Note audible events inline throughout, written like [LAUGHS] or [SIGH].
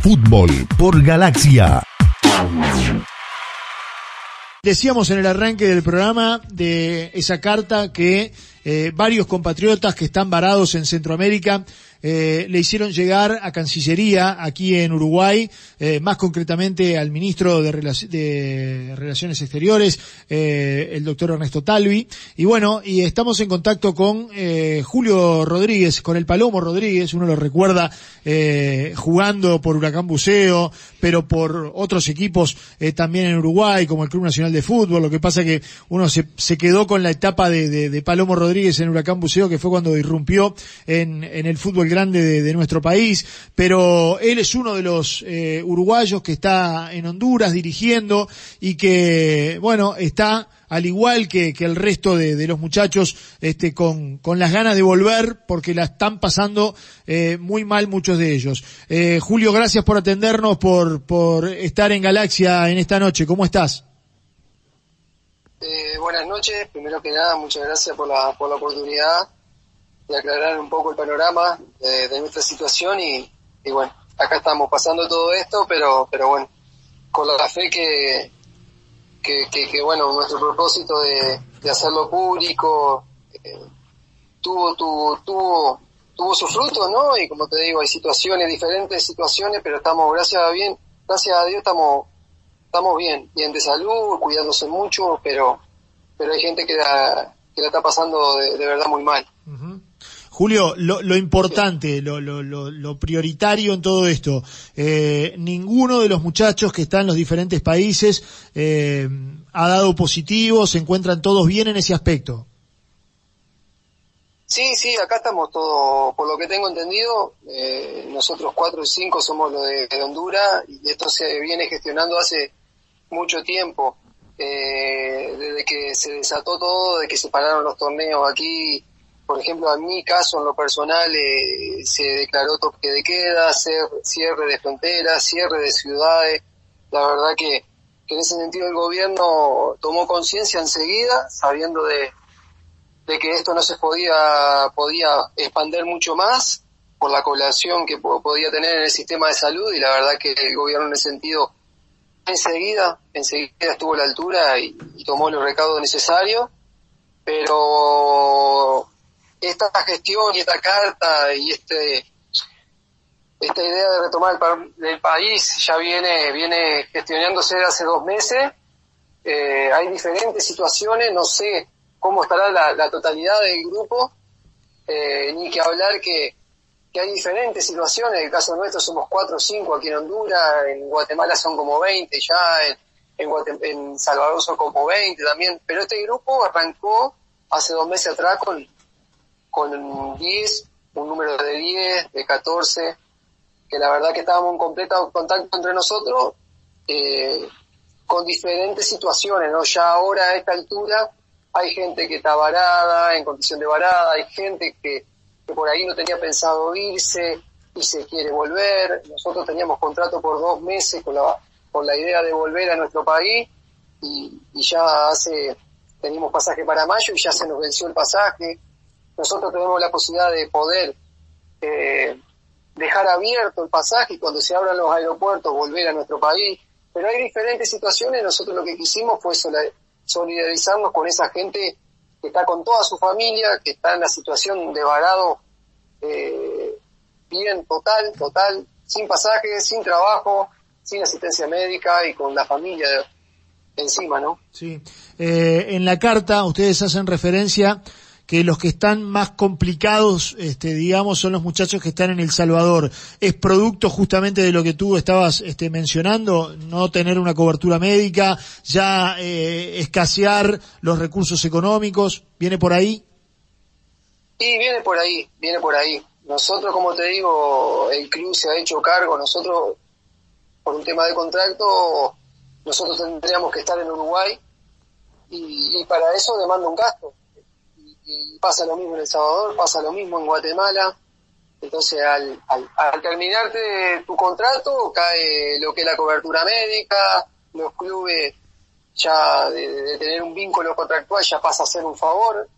Fútbol por Galaxia. Decíamos en el arranque del programa de esa carta que eh, varios compatriotas que están varados en Centroamérica eh, le hicieron llegar a Cancillería aquí en Uruguay, eh, más concretamente al ministro de, Relaciones Exteriores, eh, el doctor Ernesto Talvi. Y bueno, y estamos en contacto con eh, Julio Rodríguez, con el Palomo Rodríguez, uno lo recuerda eh, jugando por Huracán Buceo, pero por otros equipos eh, también en Uruguay, como el Club Nacional de Fútbol. Lo que pasa que uno se, se quedó con la etapa de, de, de Palomo Rodríguez en Huracán Buceo, que fue cuando irrumpió en, en el fútbol grande de, de, nuestro país, pero él es uno de los eh, uruguayos que está en Honduras dirigiendo y que, bueno, está al igual que, que el resto de, de, los muchachos, este, con, con las ganas de volver, porque la están pasando eh, muy mal muchos de ellos. Eh, Julio, gracias por atendernos, por, por estar en Galaxia en esta noche. ¿Cómo estás? Eh, buenas noches, primero que nada, muchas gracias por la, por la oportunidad de aclarar un poco el panorama de, de nuestra situación y, y, bueno, acá estamos pasando todo esto, pero, pero bueno, con la fe que, que, bueno, nuestro propósito de, de hacerlo público eh, tuvo, tuvo, tuvo, tuvo su fruto, ¿no? Y como te digo, hay situaciones, diferentes situaciones, pero estamos, gracias a bien, gracias a Dios estamos, estamos bien, bien de salud, cuidándose mucho, pero, pero hay gente que la, que la está pasando de, verdad muy mal. Julio, lo, lo importante, lo, lo, lo, prioritario en todo esto, eh, ninguno de los muchachos que están en los diferentes países eh, ha dado positivo, se encuentran todos bien en ese aspecto. Sí, sí, acá estamos todos, por lo que tengo entendido, eh, nosotros cuatro y cinco somos los de, de, Honduras y esto se viene gestionando hace mucho tiempo, eh, desde que se desató todo, de que se pararon los torneos aquí, por ejemplo, en mi caso, en lo personal, eh, se declaró toque de queda, cierre de fronteras, cierre de ciudades. La verdad que, que en ese sentido el gobierno tomó conciencia enseguida, sabiendo de, de que esto no se podía, podía expandir mucho más por la población que podía tener en el sistema de salud y la verdad que el gobierno en ese sentido enseguida, enseguida estuvo a la altura y, y tomó los recaudos necesarios, pero esta gestión y esta carta y este esta idea de retomar el, el país ya viene viene gestionándose hace dos meses. Eh, hay diferentes situaciones no sé cómo estará la, la totalidad del grupo eh, ni que hablar que, que hay diferentes situaciones. En el caso nuestro somos cuatro o cinco aquí en Honduras en Guatemala son como 20 ya en, en, en Salvador son como 20 también pero este grupo arrancó hace dos meses atrás con con 10, un número de 10, de 14, que la verdad que estábamos en completo contacto entre nosotros, eh, con diferentes situaciones, ¿no? Ya ahora a esta altura hay gente que está varada, en condición de varada, hay gente que, por ahí no tenía pensado irse y se quiere volver. Nosotros teníamos contrato por dos meses con la, con la idea de volver a nuestro país y, y ya hace, teníamos pasaje para mayo y ya se nos venció el pasaje nosotros tenemos la posibilidad de poder eh, dejar abierto el pasaje y cuando se abran los aeropuertos volver a nuestro país. Pero hay diferentes situaciones, nosotros lo que quisimos fue solidarizarnos con esa gente que está con toda su familia, que está en la situación de varado eh, bien total, total, sin pasaje, sin trabajo, sin asistencia médica y con la familia encima, ¿no? Sí. Eh, en la carta ustedes hacen referencia que los que están más complicados, este, digamos, son los muchachos que están en El Salvador. ¿Es producto justamente de lo que tú estabas este, mencionando, no tener una cobertura médica, ya eh, escasear los recursos económicos? ¿Viene por ahí? Sí, viene por ahí, viene por ahí. Nosotros, como te digo, el club se ha hecho cargo, nosotros, por un tema de contrato, nosotros tendríamos que estar en Uruguay y, y para eso demanda un gasto y pasa lo mismo en El Salvador, pasa lo mismo en Guatemala. Entonces, al, al, terminarte tu contrato, cae lo que es la cobertura médica, los clubes ya de, de, tener un vínculo contractual ya pasa a ser un favor.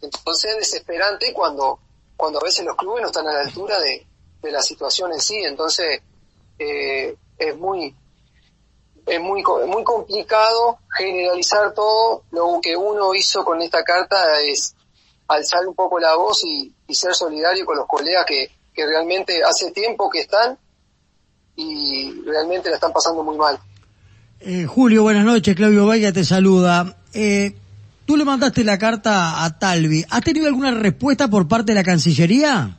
Entonces es desesperante cuando, cuando a veces los clubes no están a la altura de, de la situación en sí. Entonces, eh, es muy, es muy, muy complicado generalizar todo. Lo que uno hizo con esta carta es alzar un poco la voz y, ser solidario con los colegas que, que realmente hace tiempo que están y realmente la están pasando muy mal. Eh, Julio, buenas noches. Claudio Vaya te saluda. Eh, tú le mandaste la carta a Talvi. ¿Has tenido alguna respuesta por parte de la Cancillería?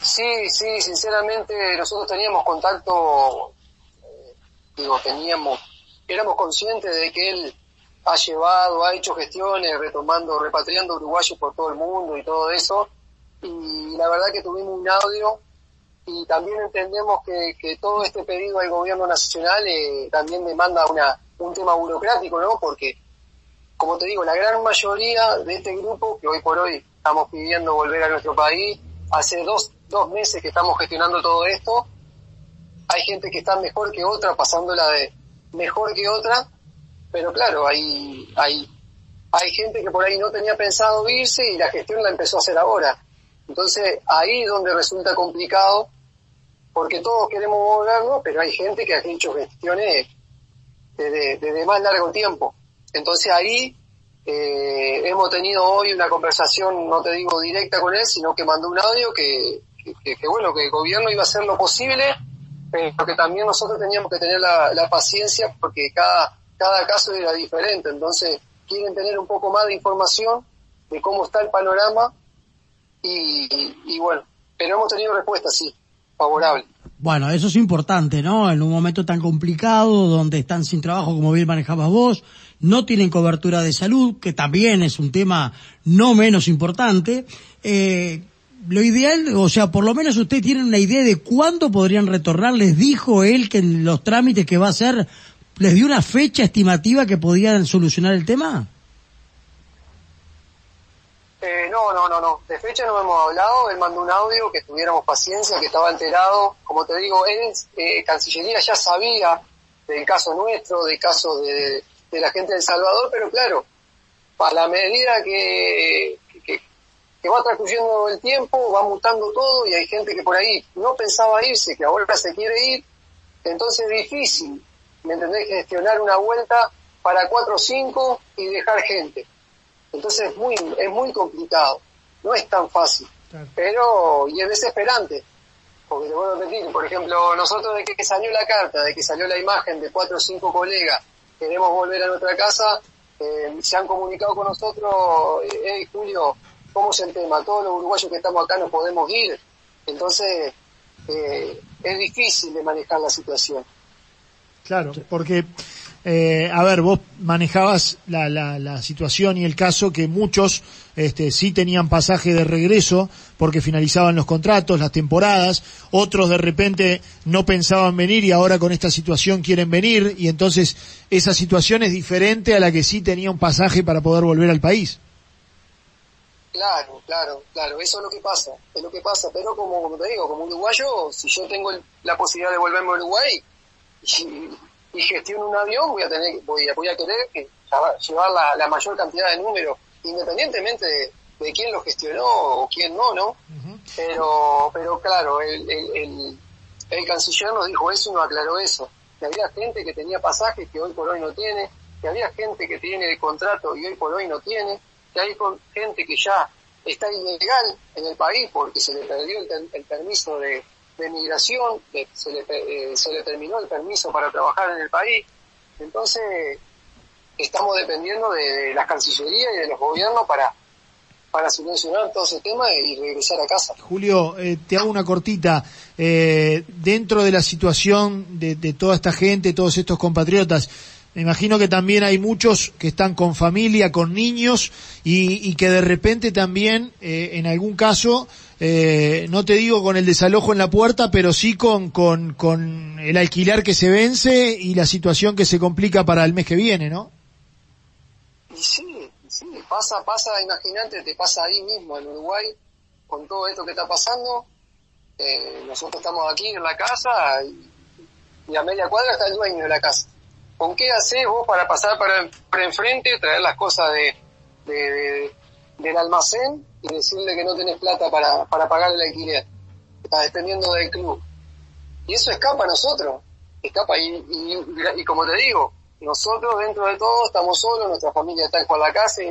Sí, sí, sinceramente nosotros teníamos contacto, eh, digo, teníamos, éramos conscientes de que él ha llevado, ha hecho gestiones, retomando, repatriando uruguayos por todo el mundo y todo eso. Y la verdad que tuvimos un audio y también entendemos que, que todo este pedido al gobierno nacional eh, también demanda una, un tema burocrático, ¿no? Porque, como te digo, la gran mayoría de este grupo, que hoy por hoy estamos pidiendo volver a nuestro país, hace dos, dos meses que estamos gestionando todo esto, hay gente que está mejor que otra, pasándola de mejor que otra, pero claro, hay, hay, hay gente que por ahí no tenía pensado irse y la gestión la empezó a hacer ahora. Entonces ahí es donde resulta complicado, porque todos queremos volvernos, pero hay gente que ha hecho gestiones desde, desde más largo tiempo. Entonces ahí eh, hemos tenido hoy una conversación, no te digo directa con él, sino que mandó un audio que, que, bueno, que el gobierno iba a hacer lo posible, pero que también nosotros teníamos que tener la, la paciencia porque cada, cada caso era diferente. Entonces quieren tener un poco más de información de cómo está el panorama y, bueno, pero hemos tenido respuesta, sí, favorable. Bueno, eso es importante, ¿no? En un momento tan complicado, donde están sin trabajo, como bien manejabas vos, no tienen cobertura de salud, que también es un tema no menos importante. Eh, lo ideal, o sea, por lo menos usted tiene una idea de cuándo podrían retornar. Les dijo él que en los trámites que va a hacer, les dio una fecha estimativa que podían solucionar el tema. Eh, no, no, no, no. De fecha no hemos hablado. Él mandó un audio que tuviéramos paciencia, que estaba enterado. Como te digo, él, eh, Cancillería ya sabía del caso nuestro, del caso de, la gente de El Salvador, pero claro, a la medida que, que, va transcurriendo el tiempo, va mutando todo y hay gente que por ahí no pensaba irse, que ahora se quiere ir, entonces es difícil, ¿me entendés? Gestionar una vuelta para cuatro o cinco y dejar gente. Entonces es muy, es muy complicado, no es tan fácil, pero y es desesperante, porque te puedo repetir, por ejemplo, nosotros de que salió la carta, de que salió la imagen de cuatro o cinco colegas, queremos volver a nuestra casa, eh, se han comunicado con nosotros, eh, Julio, ¿cómo es el tema? Todos los uruguayos que estamos acá no podemos ir, entonces eh, es difícil de manejar la situación. Claro, porque eh, a ver, vos manejabas la, la, la, situación y el caso que muchos este, sí tenían pasaje de regreso porque finalizaban los contratos, las temporadas, otros de repente no pensaban venir y ahora con esta situación quieren venir y entonces esa situación es diferente a la que sí tenía un pasaje para poder volver al país. Claro, claro, claro, eso es lo que pasa, es lo que pasa, pero como, como te digo, como uruguayo, si yo tengo la posibilidad de volverme a Uruguay, y gestiono un avión, voy a tener, voy a, voy a querer que, llevar la, la, mayor cantidad de números, independientemente de, de, quién lo gestionó o quién no, ¿no? Pero, pero claro, el, el, el, canciller nos dijo eso y nos aclaró eso, que había gente que tenía pasajes que hoy por hoy no tiene, que había gente que tiene el contrato y hoy por hoy no tiene, que hay gente que ya está ilegal en el país porque se le perdió el permiso de, de migración, se, le, eh, se le terminó el permiso para trabajar en el país. Entonces, estamos dependiendo de, la Cancillería y de los gobiernos para, para solucionar todo ese tema y regresar a casa. Julio, eh, te hago una cortita. Eh, dentro de la situación de, de, toda esta gente, todos estos compatriotas, me imagino que también hay muchos que están con familia, con niños y, y que de repente también, eh, en algún caso, eh, no te digo con el desalojo en la puerta, pero sí con, con, con el alquiler que se vence y la situación que se complica para el mes que viene, ¿no? Y sí, sí, pasa, pasa, imagínate, te pasa ahí mismo en Uruguay, con todo esto que está pasando. Eh, nosotros estamos aquí en la casa y, a media cuadra está el dueño de la casa. ¿Con qué haces vos para pasar para, enfrente, traer las cosas de, de del almacén y decirle que no tenés plata para, para pagar el alquiler. Estás dependiendo del club. Y eso escapa a nosotros. Escapa y, y, y como te digo, nosotros dentro de todo estamos solos, nuestra familia está en la casa,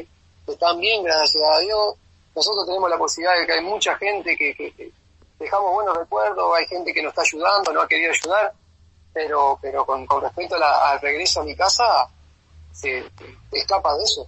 están bien, gracias a Dios. Nosotros tenemos la posibilidad de que hay mucha gente que, que, dejamos buenos recuerdos, hay gente que nos está ayudando, no ha querido ayudar, pero pero con, con respecto al regreso a mi casa, se, escapa de eso.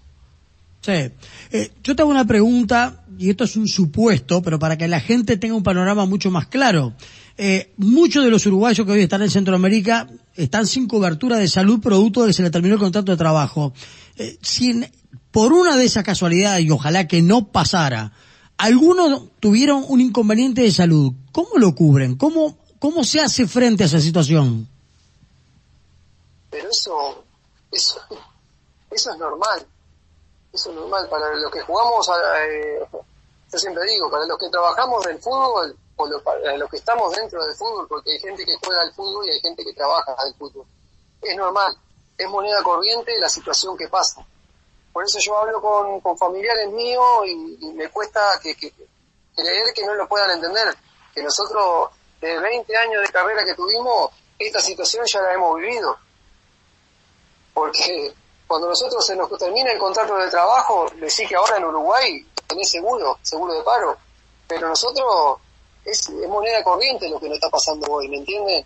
Sí. Eh, yo te hago una pregunta, y esto es un supuesto, pero para que la gente tenga un panorama mucho más claro. Eh, muchos de los uruguayos que hoy están en Centroamérica están sin cobertura de salud producto de que se le terminó el contrato de trabajo. Eh, si por una de esas casualidades, y ojalá que no pasara, algunos tuvieron un inconveniente de salud, ¿cómo lo cubren? ¿Cómo, cómo se hace frente a esa situación? Pero eso, eso, eso es normal. Eso es normal. Para los que jugamos, eh, yo siempre digo, para los que trabajamos del fútbol, o los, los que estamos dentro del fútbol, porque hay gente que juega al fútbol y hay gente que trabaja al fútbol. Es normal, es moneda corriente la situación que pasa. Por eso yo hablo con, con familiares míos y, me cuesta que, que, creer que no lo puedan entender. Que nosotros, de 20 años de carrera que tuvimos, esta situación ya la hemos vivido. Porque cuando nosotros se nos termina el contrato de trabajo, decís que ahora en Uruguay tenés seguro, seguro de paro. Pero nosotros es, moneda corriente lo que nos está pasando hoy, ¿me entiendes?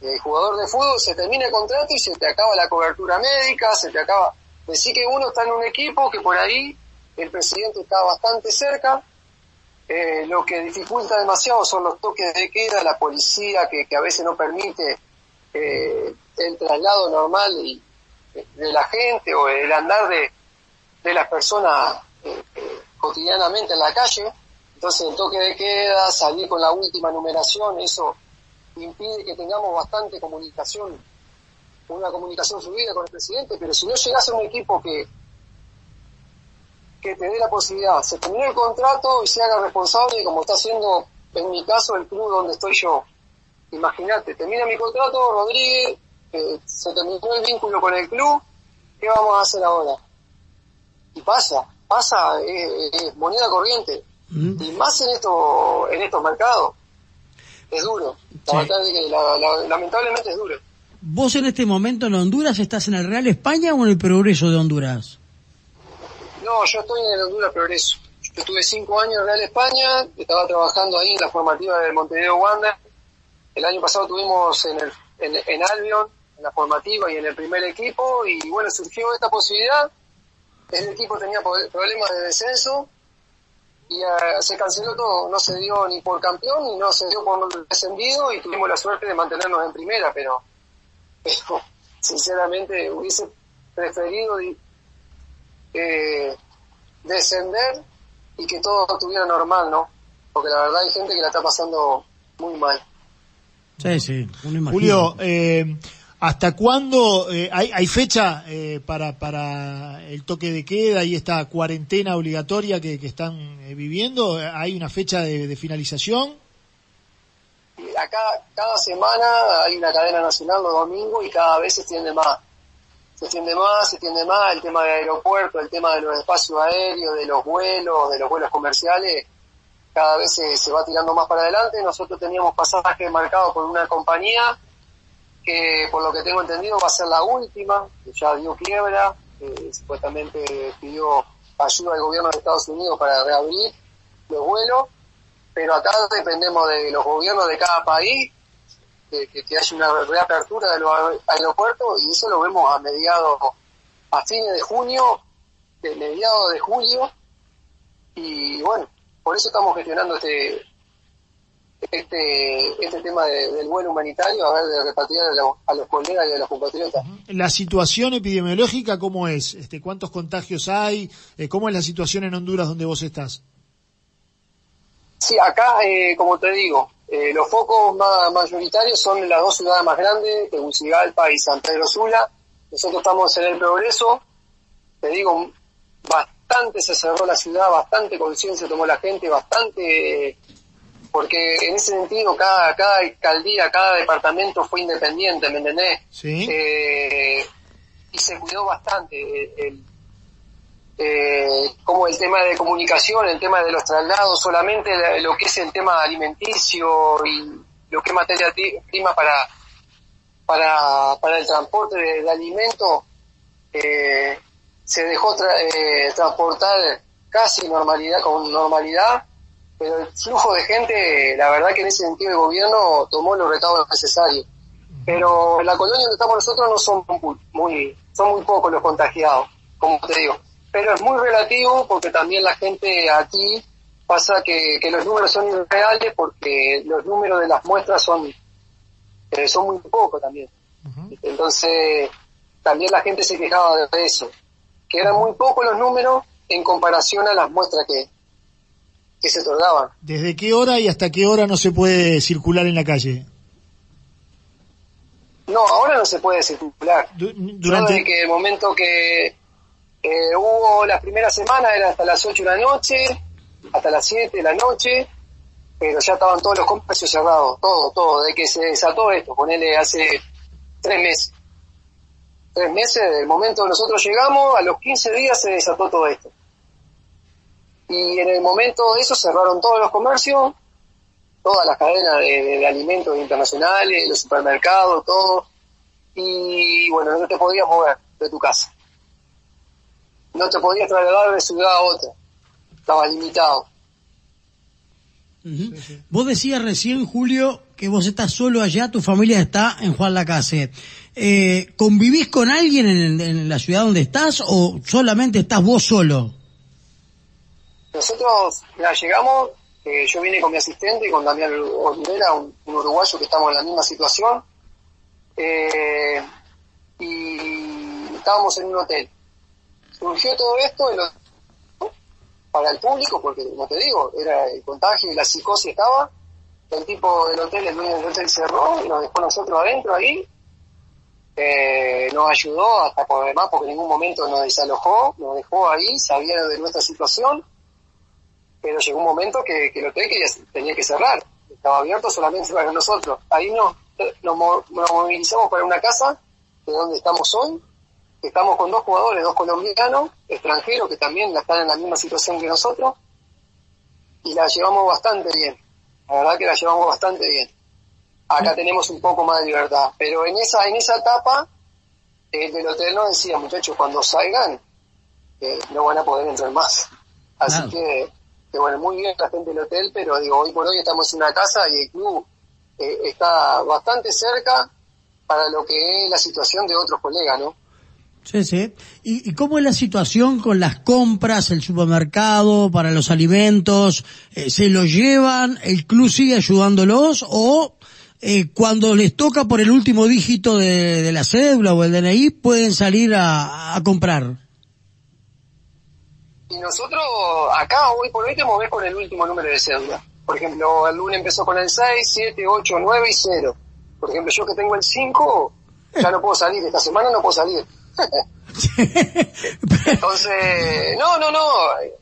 El jugador de fútbol se termina el contrato y se te acaba la cobertura médica, se te acaba... Decir que uno está en un equipo que por ahí el presidente está bastante cerca, eh, lo que dificulta demasiado son los toques de queda, la policía que, que a veces no permite eh, el traslado normal y, de la gente o el andar de, de las personas eh, cotidianamente en la calle. Entonces el toque de queda, salir con la última numeración, eso impide que tengamos bastante comunicación, una comunicación fluida con el presidente, pero si no llegas a un equipo que, que te dé la posibilidad, se termine el contrato y se haga responsable, como está haciendo en mi caso el club donde estoy yo. Imagínate, termina mi contrato, Rodríguez, eh, se terminó el vínculo con el club, ¿qué vamos a hacer ahora? Y pasa, pasa, es moneda corriente y más en, esto, en estos mercados. Es duro. lamentablemente es duro. ¿Vos en este momento en Honduras estás en el Real España o en el Progreso de Honduras? No, yo estoy en el Honduras Progreso. Yo estuve cinco años en Real España, estaba trabajando ahí en la formativa del Montevideo Wander. El año pasado tuvimos en, el, en, en Albion, en la formativa y en el primer equipo, y bueno, surgió esta posibilidad. El equipo tenía problemas de descenso, y uh, se canceló todo, no se dio ni por campeón ni no se dio por descendido y tuvimos la suerte de mantenernos en primera, pero, [LAUGHS] pero sinceramente hubiese preferido eh, descender y que todo estuviera normal, ¿no? Porque la verdad hay gente que la está pasando muy mal. Sí, sí, Julio, eh, ¿Hasta cuándo eh, hay, hay, fecha eh, para, para el toque de queda y esta cuarentena obligatoria que, que están eh, viviendo? ¿Hay una fecha de, de finalización? Acá, cada semana hay una cadena nacional los domingos y cada vez se extiende más. Se extiende más, se extiende más el tema del aeropuerto, el tema de los espacios aéreos, de los vuelos, de los vuelos comerciales, cada vez se, se va tirando más para adelante. Nosotros teníamos pasajes marcados por una compañía que por lo que tengo entendido va a ser la última, que ya dio quiebra, supuestamente pidió ayuda al gobierno de Estados Unidos para reabrir los vuelos, pero acá dependemos de los gobiernos de cada país, que, que, haya una reapertura de los aeropuertos y eso lo vemos a mediados, a fines de junio, de mediados de julio, y bueno, por eso estamos gestionando este, este, este tema del vuelo humanitario, a ver, de repartir a, los colegas y a los compatriotas. La situación epidemiológica, ¿cómo es? Este, ¿Cuántos contagios hay? Eh, ¿Cómo es la situación en Honduras donde vos estás? Sí, acá, eh, como te digo, eh, los focos más mayoritarios son en las dos ciudades más grandes, Tegucigalpa y San Pedro Sula. Nosotros estamos en el progreso. Te digo, bastante se cerró la ciudad, bastante conciencia tomó la gente, bastante porque en ese sentido cada, cada alcaldía, cada departamento fue independiente, ¿me entendés? Sí. Eh, y se cuidó bastante el, eh, como el tema de comunicación, el tema de los traslados, solamente lo que es el tema alimenticio y lo que es materia prima para, para, para el transporte de, alimentos, eh, se dejó eh, transportar casi normalidad, con normalidad, pero el flujo de gente, la verdad que en ese sentido el gobierno tomó los retablos necesarios. Pero en la colonia donde estamos nosotros no son muy, son muy pocos los contagiados, como te digo pero es muy relativo porque también la gente aquí pasa que, los números son irreales porque los números de las muestras son, eh, son muy pocos también. Entonces, también la gente se quejaba de eso, que eran muy pocos los números en comparación a las muestras que, que se otorgaban. ¿Desde qué hora y hasta qué hora no se puede circular en la calle? No, ahora no se puede circular. durante que el momento que eh, hubo la primera semana, era hasta las 8 de la noche, hasta las 7 de la noche, pero ya estaban todos los comercios cerrados, todo, todo, de que se desató esto, ponele hace tres meses. Tres meses, del momento que nosotros llegamos, a los 15 días se desató todo esto. Y en el momento de eso cerraron todos los comercios, todas las cadenas de, alimentos internacionales, los supermercados, todo. Y bueno, no te podías mover de tu casa no te podías trasladar de ciudad a otra. Estaba limitado. Vos decías recién, Julio, que vos estás solo allá, tu familia está en Juan Lacase. Eh, ¿Convivís con alguien en, la ciudad donde estás o solamente estás vos solo? Nosotros, ya llegamos, eh, yo vine con mi asistente y con Damián Olivera, un, uruguayo que estamos en la misma situación, eh, y estábamos en un hotel. Surgió todo esto para el público, porque como te digo, era el contagio y la psicosis estaba, el tipo del hotel, el dueño del hotel cerró y nos dejó nosotros adentro ahí, eh, nos ayudó hasta por demás, porque en ningún momento nos desalojó, nos dejó ahí, sabía de nuestra situación, pero llegó un momento que, el hotel tenía que cerrar, estaba abierto solamente para nosotros. Ahí nos, nos movilizamos para una casa, de donde estamos hoy, estamos con dos jugadores, dos colombianos, extranjeros que también están en la misma situación que nosotros, y la llevamos bastante bien. La verdad que la llevamos bastante bien. Acá tenemos un poco más de libertad, pero en esa, en esa etapa, el del hotel nos decía, muchachos, cuando salgan, eh, no van a poder entrar más. Así que, bueno, muy bien la gente del hotel, pero digo, hoy por hoy estamos en una casa y el club eh, está bastante cerca para lo que es la situación de otros colegas, ¿no? Sí, sí. ¿Y, cómo es la situación con las compras, el supermercado, para los alimentos? Eh, ¿Se los llevan? ¿El club sigue ayudándolos? ¿O eh, cuando les toca por el último dígito de, la cédula o el DNI pueden salir a, comprar? Y nosotros acá hoy por hoy te movés con el último número de cédula. Por ejemplo, el lunes empezó con el 6, 7, 8, 9 y 0. Por ejemplo, yo que tengo el 5, ya no puedo salir. Esta semana no puedo salir [LAUGHS] Entonces, no, no, no,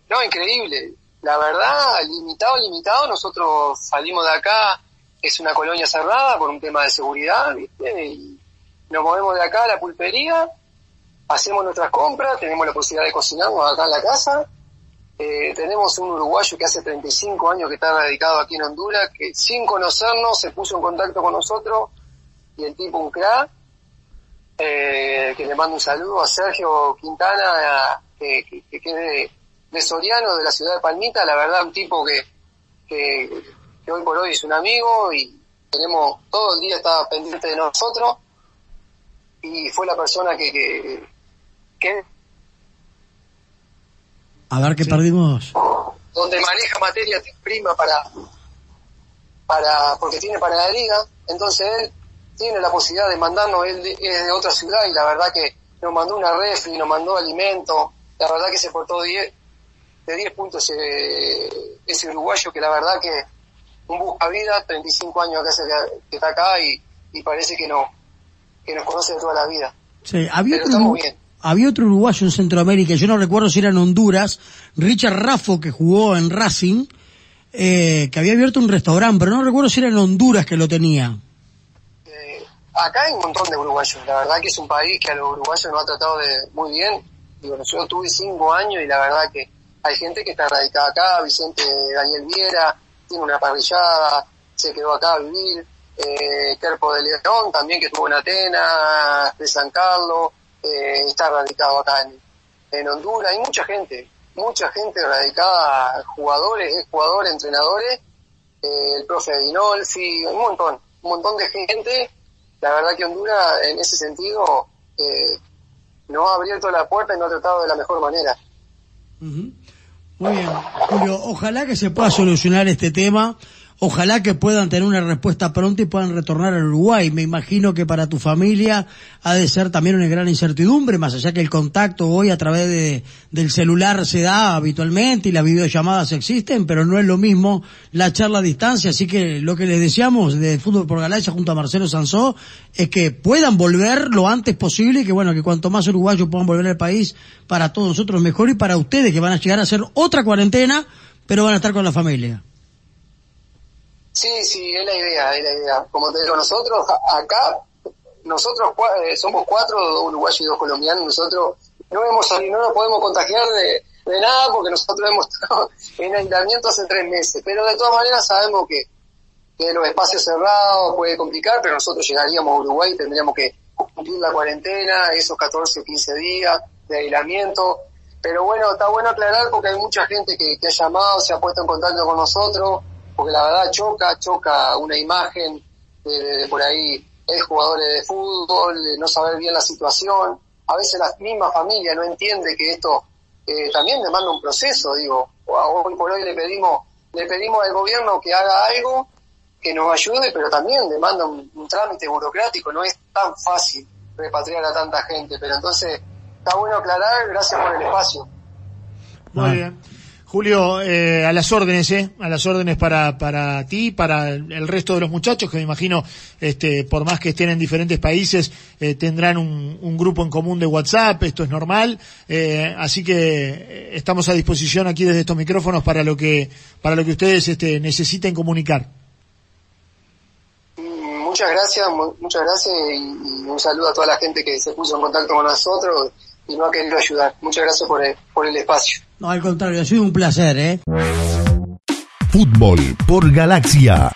no, increíble. La verdad, limitado, limitado, nosotros salimos de acá, es una colonia cerrada por un tema de seguridad, ¿viste? Y nos movemos de acá a la pulpería, hacemos nuestras compras, tenemos la posibilidad de cocinarnos acá en la casa. Eh, tenemos un uruguayo que hace 35 años que está radicado aquí en Honduras, que sin conocernos se puso en contacto con nosotros y el tipo un crack eh, que le mando un saludo a Sergio Quintana, que, que, es de, Soriano, de la ciudad de Palmita, la verdad un tipo que, que, hoy por hoy es un amigo y tenemos todo el día está pendiente de nosotros y fue la persona que, que, a ver qué perdimos donde maneja materia prima para para porque tiene para la liga. Entonces él tiene la posibilidad de mandarnos, él es de otra ciudad y la verdad que nos mandó una refri, nos mandó alimento, la verdad que se portó 10, de 10 puntos ese, uruguayo que la verdad que un busca vida, 35 años que, que está acá y, parece que no, que nos conoce de toda la vida. Sí, había otro, había otro uruguayo en Centroamérica, yo no recuerdo si era en Honduras, Richard Raffo que jugó en Racing, eh, que había abierto un restaurante, pero no recuerdo si era en Honduras que lo tenía. Acá hay un montón de uruguayos. La verdad que es un país que a los uruguayos nos ha tratado de muy bien. Digo, yo tuve cinco años y la verdad que hay gente que está radicada acá, Vicente Daniel Viera, tiene una parrillada, se quedó acá a vivir, eh, Kerpo de León también que estuvo en Atenas, de San Carlos, eh, está radicado acá en, en Honduras, hay mucha gente, mucha gente radicada, jugadores, jugadores, entrenadores, eh, el profe Dinolfi, un montón, un montón de gente. La verdad que Honduras en ese sentido eh, ha abierto la puerta y nos ha tratado de la mejor manera. Muy bien, Julio, ojalá que se pueda solucionar este tema Ojalá que puedan tener una respuesta pronta y puedan retornar al Uruguay. Me imagino que para tu familia ha de ser también una gran incertidumbre, más allá que el contacto hoy a través de, del celular se da habitualmente y las videollamadas existen, pero no es lo mismo la charla a distancia. Así que lo que les deseamos de Fútbol por Galaxia junto a Marcelo Sansó es que puedan volver lo antes posible y que bueno, que cuanto más uruguayos puedan volver al país, para todos nosotros mejor y para ustedes que van a llegar a hacer otra cuarentena, pero van a estar con la familia. Sí, sí, es la idea, es la idea. Como te digo, nosotros acá, nosotros eh, somos cuatro, dos uruguayos y dos colombianos, nosotros no hemos no nos podemos contagiar de, nada porque nosotros hemos estado [LAUGHS] en aislamiento hace tres meses, pero de todas maneras sabemos que, que los espacios cerrados puede complicar, pero nosotros llegaríamos a Uruguay y tendríamos que cumplir la cuarentena, esos 14 o 15 días de aislamiento. Pero bueno, está bueno aclarar porque hay mucha gente que, que ha llamado, se ha puesto en contacto con nosotros, porque la verdad choca, choca una imagen de, por ahí es jugadores de fútbol, de no saber bien la situación. A veces la misma familia no entiende que esto eh, también demanda un proceso, digo. Hoy por hoy le pedimos, le pedimos al gobierno que haga algo, que nos ayude, pero también demanda un, trámite burocrático, no es tan fácil repatriar a tanta gente, pero entonces está bueno aclarar, gracias por el espacio. Muy bien. Julio, eh, a las órdenes, ¿eh? A las órdenes para, para ti, para el resto de los muchachos, que me imagino, este, por más que estén en diferentes países, eh, tendrán un, grupo en común de WhatsApp, esto es normal, eh, así que eh, estamos a disposición aquí desde estos micrófonos para lo que, para lo que ustedes, este, necesiten comunicar. Muchas gracias, muchas gracias y un saludo a toda la gente que se puso en contacto con nosotros y no ha querido ayudar. Muchas gracias por el, por el espacio. No, al contrario, ha sido un placer, ¿eh? Fútbol por Galaxia.